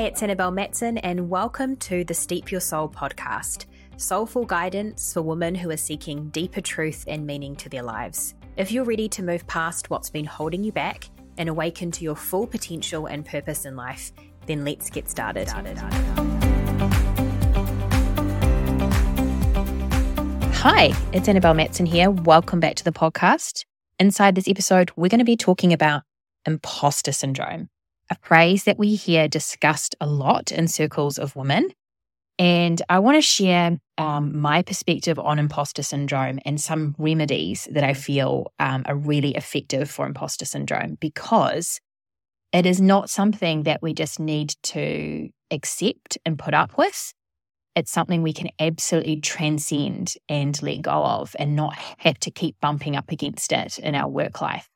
Hi, it's Annabelle Matson, and welcome to the Steep Your Soul podcast soulful guidance for women who are seeking deeper truth and meaning to their lives. If you're ready to move past what's been holding you back and awaken to your full potential and purpose in life, then let's get started. Hi, it's Annabelle Matson here. Welcome back to the podcast. Inside this episode, we're going to be talking about imposter syndrome a phrase that we hear discussed a lot in circles of women. And I want to share um, my perspective on imposter syndrome and some remedies that I feel um, are really effective for imposter syndrome because it is not something that we just need to accept and put up with. It's something we can absolutely transcend and let go of and not have to keep bumping up against it in our work life.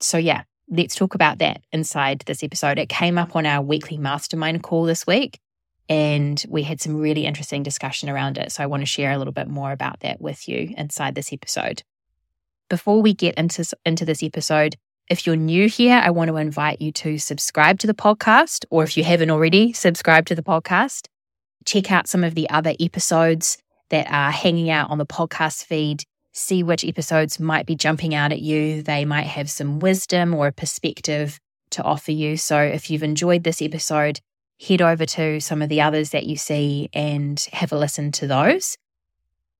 So, yeah, let's talk about that inside this episode. It came up on our weekly mastermind call this week, and we had some really interesting discussion around it. So I want to share a little bit more about that with you inside this episode. Before we get into, into this episode, if you're new here, I want to invite you to subscribe to the podcast, or if you haven't already, subscribe to the podcast. Check out some of the other episodes that are hanging out on the podcast feed see which episodes might be jumping out at you. They might have some wisdom or a perspective to offer you. So if you've enjoyed this episode, head over to some of the others that you see and have a listen to those.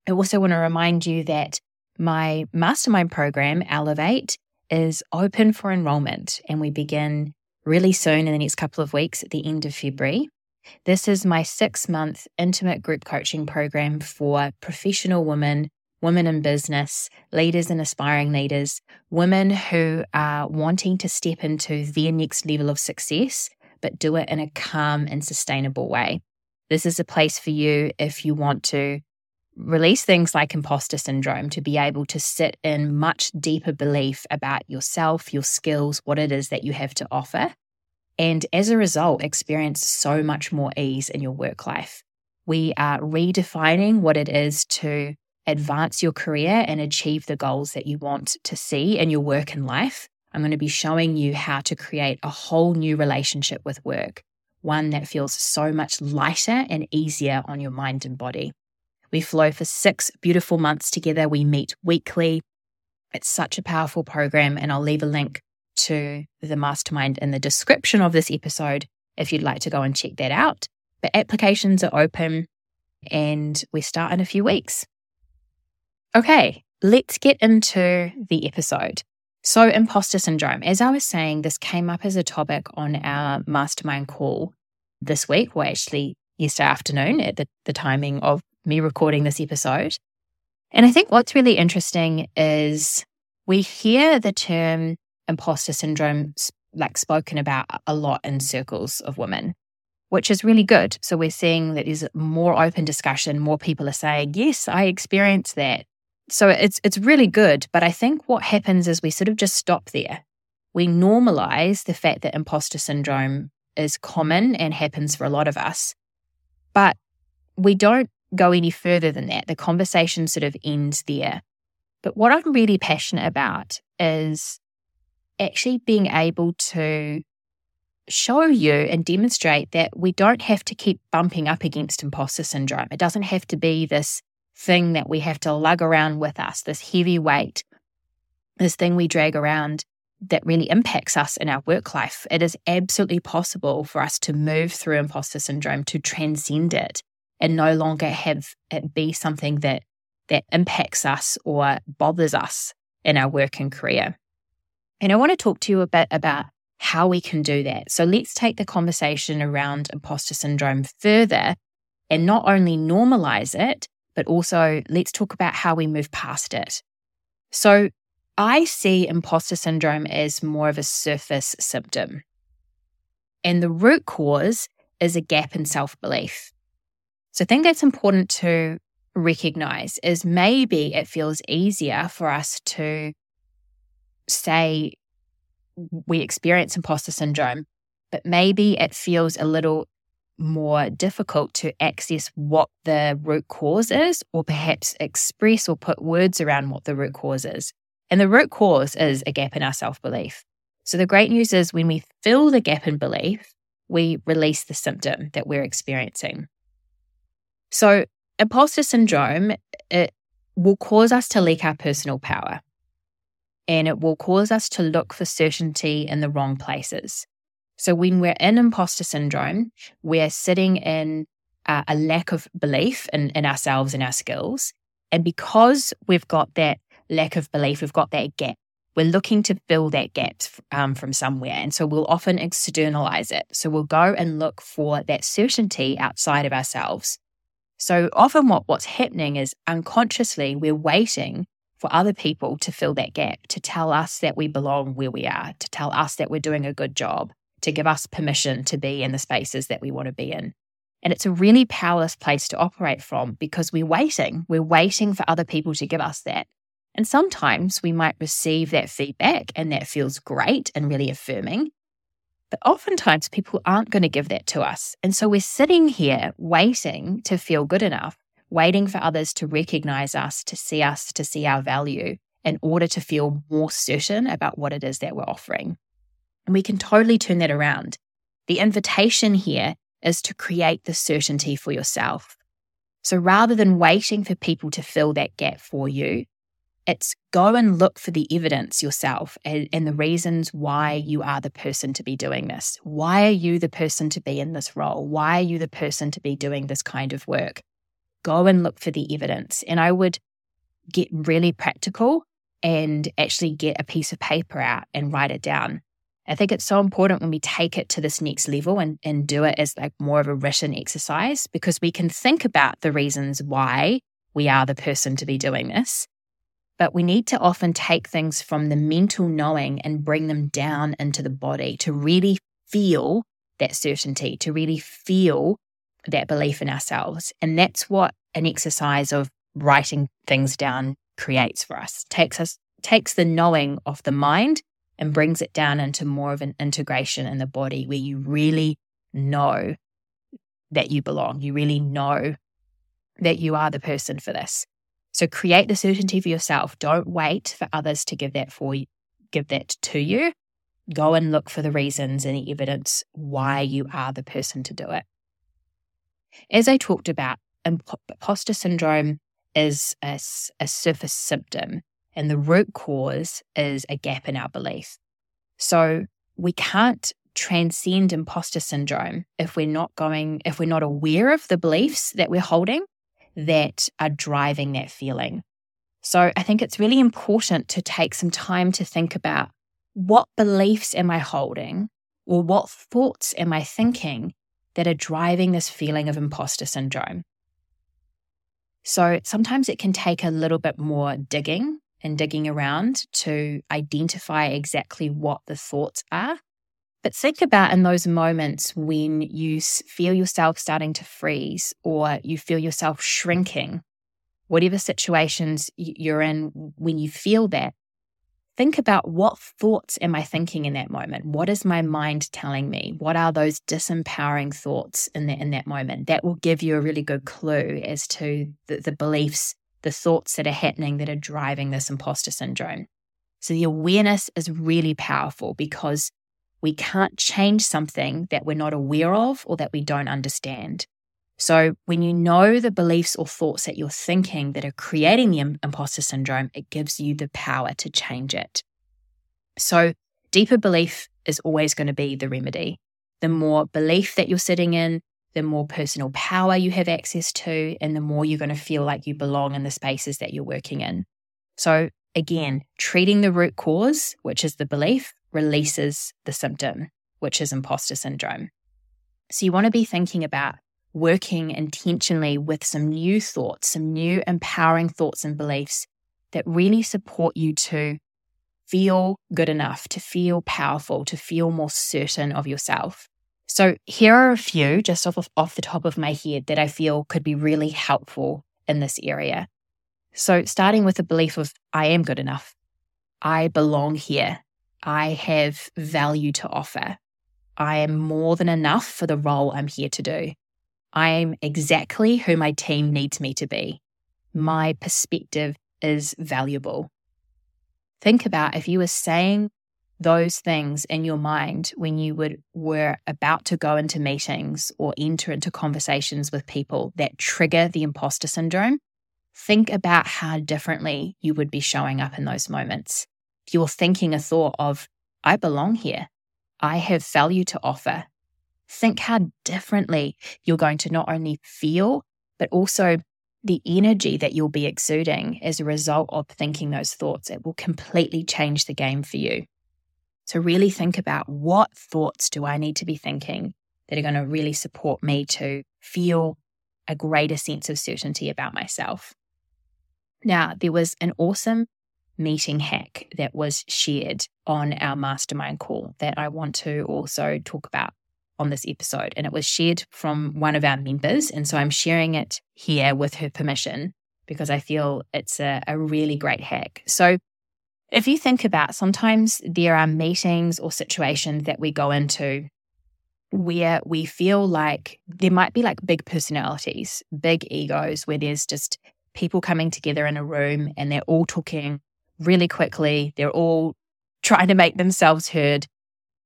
I also want to remind you that my mastermind program, Elevate, is open for enrollment and we begin really soon in the next couple of weeks at the end of February. This is my six month intimate group coaching program for professional women women in business, leaders and aspiring leaders, women who are wanting to step into their next level of success, but do it in a calm and sustainable way. This is a place for you if you want to release things like imposter syndrome, to be able to sit in much deeper belief about yourself, your skills, what it is that you have to offer. And as a result, experience so much more ease in your work life. We are redefining what it is to advance your career and achieve the goals that you want to see in your work and life, I'm going to be showing you how to create a whole new relationship with work, one that feels so much lighter and easier on your mind and body. We flow for six beautiful months together. We meet weekly. It's such a powerful program, and I'll leave a link to the mastermind in the description of this episode if you'd like to go and check that out. But applications are open and we start in a few weeks. Okay, let's get into the episode. So, imposter syndrome. As I was saying, this came up as a topic on our mastermind call this week, or actually yesterday afternoon at the, the timing of me recording this episode. And I think what's really interesting is we hear the term imposter syndrome like spoken about a lot in circles of women, which is really good. So we're seeing that there's more open discussion, more people are saying, Yes, I experience that so it's it's really good, but I think what happens is we sort of just stop there. We normalize the fact that imposter syndrome is common and happens for a lot of us. But we don't go any further than that. The conversation sort of ends there. But what I'm really passionate about is actually being able to show you and demonstrate that we don't have to keep bumping up against imposter syndrome. It doesn't have to be this thing that we have to lug around with us, this heavy weight, this thing we drag around that really impacts us in our work life. It is absolutely possible for us to move through imposter syndrome, to transcend it, and no longer have it be something that that impacts us or bothers us in our work and career. And I want to talk to you a bit about how we can do that. So let's take the conversation around imposter syndrome further and not only normalize it, but also let's talk about how we move past it. So, I see imposter syndrome as more of a surface symptom. And the root cause is a gap in self belief. So, I think that's important to recognize is maybe it feels easier for us to say we experience imposter syndrome, but maybe it feels a little more difficult to access what the root cause is, or perhaps express or put words around what the root cause is. And the root cause is a gap in our self belief. So the great news is when we fill the gap in belief, we release the symptom that we're experiencing. So, imposter syndrome, it will cause us to leak our personal power and it will cause us to look for certainty in the wrong places. So, when we're in imposter syndrome, we're sitting in uh, a lack of belief in, in ourselves and our skills. And because we've got that lack of belief, we've got that gap. We're looking to fill that gap um, from somewhere. And so we'll often externalize it. So we'll go and look for that certainty outside of ourselves. So often what, what's happening is unconsciously we're waiting for other people to fill that gap, to tell us that we belong where we are, to tell us that we're doing a good job, to give us permission to be in the spaces that we want to be in. And it's a really powerless place to operate from because we're waiting. We're waiting for other people to give us that. And sometimes we might receive that feedback and that feels great and really affirming. But oftentimes people aren't going to give that to us. And so we're sitting here waiting to feel good enough, waiting for others to recognize us, to see us, to see our value in order to feel more certain about what it is that we're offering. And we can totally turn that around. The invitation here is to create the certainty for yourself. So rather than waiting for people to fill that gap for you, it's go and look for the evidence yourself and, and, the reasons why you are the person to be doing this. Why are you the person to be in this role? Why are you the person to be doing this kind of work? Go and look for the evidence. And I would get really practical and actually get a piece of paper out and write it down. I think it's so important when we take it to this next level and, and do it as like more of a written exercise because we can think about the reasons why we are the person to be doing this. But we need to often take things from the mental knowing and bring them down into the body to really feel that certainty, to really feel that belief in ourselves. And that's what an exercise of writing things down creates for us. Takes us takes the knowing off the mind and brings it down into more of an integration in the body where you really know that you belong. You really know that you are the person for this. So create the certainty for yourself. Don't wait for others to give that for you, give that to you. Go and look for the reasons and the evidence why you are the person to do it. As I talked about, imposter syndrome is a, a surface symptom and the root cause is a gap in our belief. So we can't transcend imposter syndrome if we're not going, if we're not aware of the beliefs that we're holding that are driving that feeling. So I think it's really important to take some time to think about what beliefs am I holding or what thoughts am I thinking that are driving this feeling of imposter syndrome. So sometimes it can take a little bit more digging and digging around to identify exactly what the thoughts are. But think about in those moments when you feel yourself starting to freeze or you feel yourself shrinking, whatever situations you're in, when you feel that, think about what thoughts am I thinking in that moment? What is my mind telling me? What are those disempowering thoughts in that in that moment? That will give you a really good clue as to the, the beliefs the thoughts that are happening that are driving this imposter syndrome. So the awareness is really powerful because we can't change something that we're not aware of or that we don't understand. So when you know the beliefs or thoughts that you're thinking that are creating the imposter syndrome, it gives you the power to change it. So deeper belief is always going to be the remedy. The more belief that you're sitting in, the more personal power you have access to, and the more you're going to feel like you belong in the spaces that you're working in. So, again, treating the root cause, which is the belief, releases the symptom, which is imposter syndrome. So, you want to be thinking about working intentionally with some new thoughts, some new empowering thoughts and beliefs that really support you to feel good enough, to feel powerful, to feel more certain of yourself. So, here are a few just off, of, off the top of my head that I feel could be really helpful in this area. So, starting with the belief of I am good enough, I belong here, I have value to offer, I am more than enough for the role I'm here to do. I am exactly who my team needs me to be. My perspective is valuable. Think about if you were saying those things in your mind when you would were about to go into meetings or enter into conversations with people that trigger the imposter syndrome, think about how differently you would be showing up in those moments. If you're thinking a thought of, I belong here, I have value to offer, think how differently you're going to not only feel, but also the energy that you'll be exuding as a result of thinking those thoughts. It will completely change the game for you. So, really think about what thoughts do I need to be thinking that are going to really support me to feel a greater sense of certainty about myself. Now, there was an awesome meeting hack that was shared on our mastermind call that I want to also talk about on this episode. And it was shared from one of our members. And so I'm sharing it here with her permission because I feel it's a, a really great hack. So if you think about sometimes there are meetings or situations that we go into where we feel like there might be like big personalities, big egos, where there's just people coming together in a room and they're all talking really quickly. They're all trying to make themselves heard.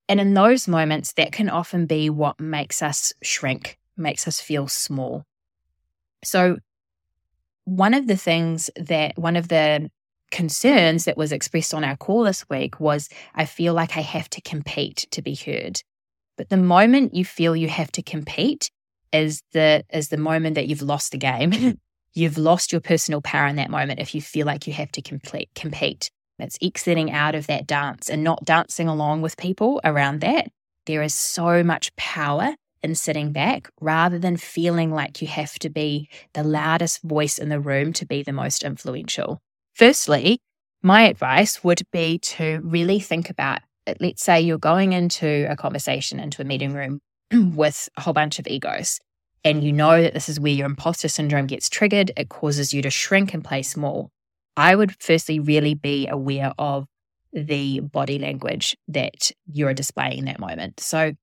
And in those moments, that can often be what makes us shrink, makes us feel small. So, one of the things that, one of the concerns that was expressed on our call this week was I feel like I have to compete to be heard. But the moment you feel you have to compete is the is the moment that you've lost the game. you've lost your personal power in that moment if you feel like you have to complete compete. It's exiting out of that dance and not dancing along with people around that. There is so much power in sitting back rather than feeling like you have to be the loudest voice in the room to be the most influential. Firstly, my advice would be to really think about let's say you're going into a conversation, into a meeting room with a whole bunch of egos, and you know that this is where your imposter syndrome gets triggered, it causes you to shrink and play small. I would firstly really be aware of the body language that you're displaying in that moment. So,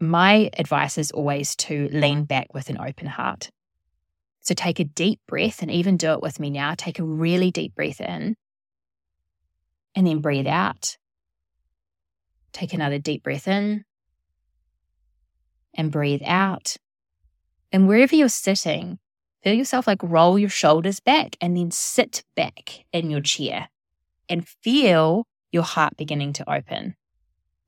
my advice is always to lean back with an open heart. So take a deep breath and even do it with me now. Take a really deep breath in and then breathe out. Take another deep breath in and breathe out. And wherever you're sitting, feel yourself like roll your shoulders back and then sit back in your chair and feel your heart beginning to open.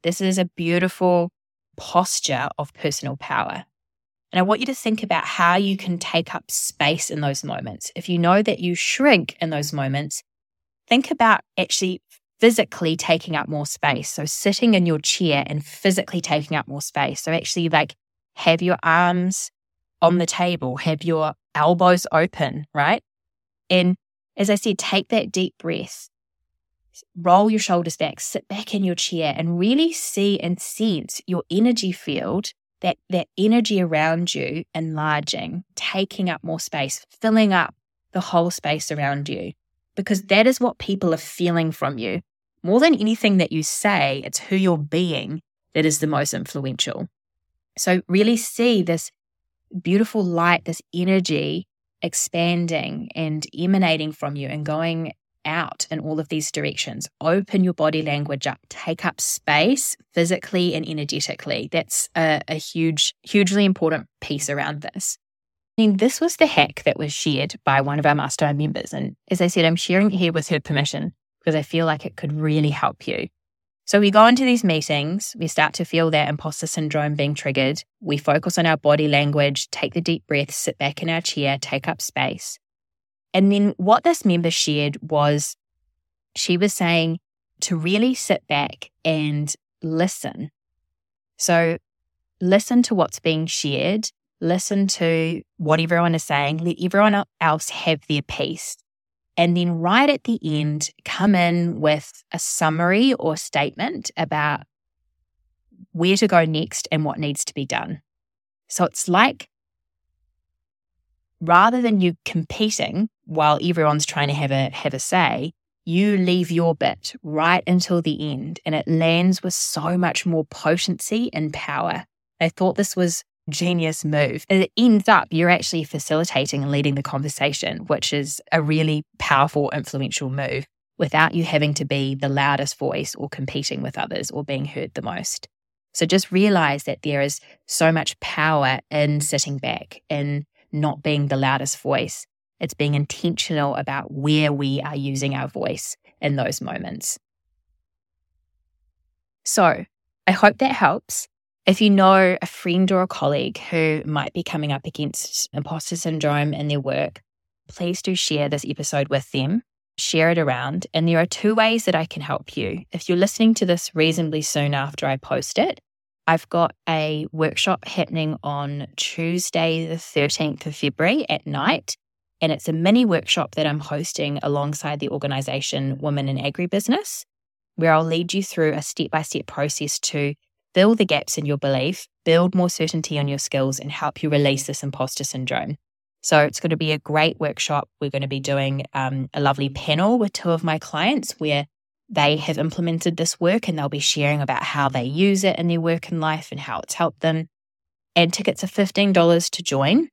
This is a beautiful posture of personal power. And I want you to think about how you can take up space in those moments. If you know that you shrink in those moments, think about actually physically taking up more space. So sitting in your chair and physically taking up more space. So actually like have your arms on the table, have your elbows open, right? And as I said, take that deep breath, roll your shoulders back, sit back in your chair and really see and sense your energy field that that energy around you enlarging, taking up more space, filling up the whole space around you. Because that is what people are feeling from you. More than anything that you say, it's who you're being that is the most influential. So, really see this beautiful light, this energy expanding and emanating from you and going out in all of these directions. Open your body language up, take up space physically and energetically. That's a, a huge, hugely important piece around this. I mean, this was the hack that was shared by one of our mastermind members. And as I said, I'm sharing it here with her permission because I feel like it could really help you. So we go into these meetings, we start to feel that imposter syndrome being triggered. We focus on our body language, take the deep breath, sit back in our chair, take up space. And then what this member shared was she was saying to really sit back and listen. So listen to what's being shared, listen to what everyone is saying, let everyone else have their piece. And then right at the end, come in with a summary or statement about where to go next and what needs to be done. So it's like rather than you competing while everyone's trying to have a have a say, you leave your bit right until the end and it lands with so much more potency and power. I thought this was genius move. It ends up you're actually facilitating and leading the conversation, which is a really powerful, influential move. without you having to be the loudest voice or competing with others or being heard the most. So just realize that there is so much power in sitting back, in not being the loudest voice. It's being intentional about where we are using our voice in those moments. So I hope that helps. If you know a friend or a colleague who might be coming up against imposter syndrome in their work, please do share this episode with them, share it around. And there are two ways that I can help you. If you're listening to this reasonably soon after I post it, I've got a workshop happening on Tuesday, the 13th of February at night. And it's a mini workshop that I'm hosting alongside the organization Women in Agribusiness, where I'll lead you through a step by step process to fill the gaps in your belief, build more certainty on your skills, and help you release this imposter syndrome. So it's going to be a great workshop. We're going to be doing um, a lovely panel with two of my clients where they have implemented this work and they'll be sharing about how they use it in their work and life and how it's helped them. And tickets are $15 to join.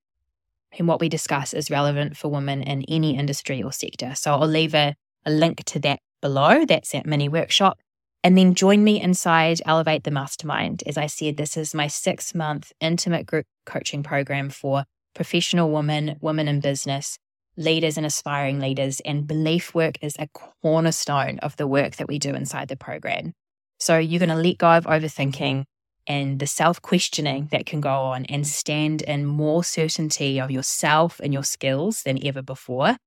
And what we discuss is relevant for women in any industry or sector. So I'll leave a, a link to that below. That's that mini workshop. And then join me inside Elevate the Mastermind. As I said, this is my six month intimate group coaching program for professional women, women in business, leaders and aspiring leaders. And belief work is a cornerstone of the work that we do inside the program. So you're going to let go of overthinking and the self questioning that can go on and stand in more certainty of yourself and your skills than ever before. And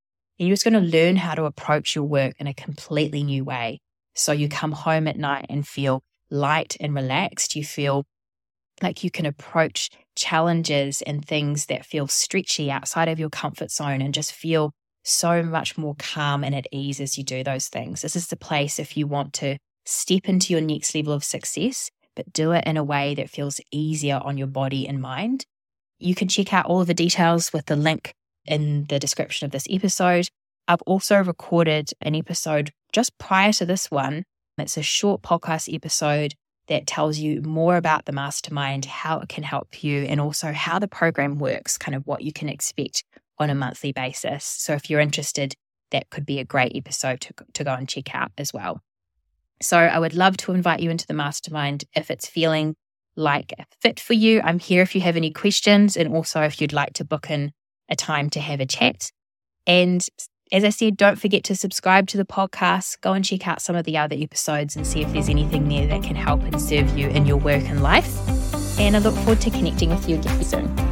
you're just going to learn how to approach your work in a completely new way. So you come home at night and feel light and relaxed. You feel like you can approach challenges and things that feel stretchy outside of your comfort zone and just feel so much more calm and at ease as you do those things. This is the place if you want to step into your next level of success, but do it in a way that feels easier on your body and mind. You can check out all of the details with the link in the description of this episode. I've also recorded an episode just prior to this one. It's a short podcast episode that tells you more about the mastermind, how it can help you, and also how the program works, kind of what you can expect on a monthly basis. So if you're interested, that could be a great episode to, to go and check out as well. So I would love to invite you into the mastermind if it's feeling like a fit for you. I'm here if you have any questions and also if you'd like to book in a time to have a chat. And as I said, don't forget to subscribe to the podcast. Go and check out some of the other episodes and see if there's anything there that can help and serve you in your work and life. And I look forward to connecting with you again soon.